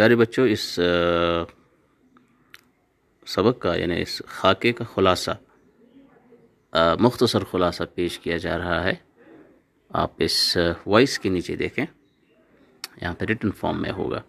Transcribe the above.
پیارے بچوں، اس سبق کا یعنی اس خاکے کا خلاصہ مختصر خلاصہ پیش کیا جا رہا ہے۔ آپ اس وائس کے نیچے دیکھیں، یہاں پہ ریٹن فارم میں ہوگا۔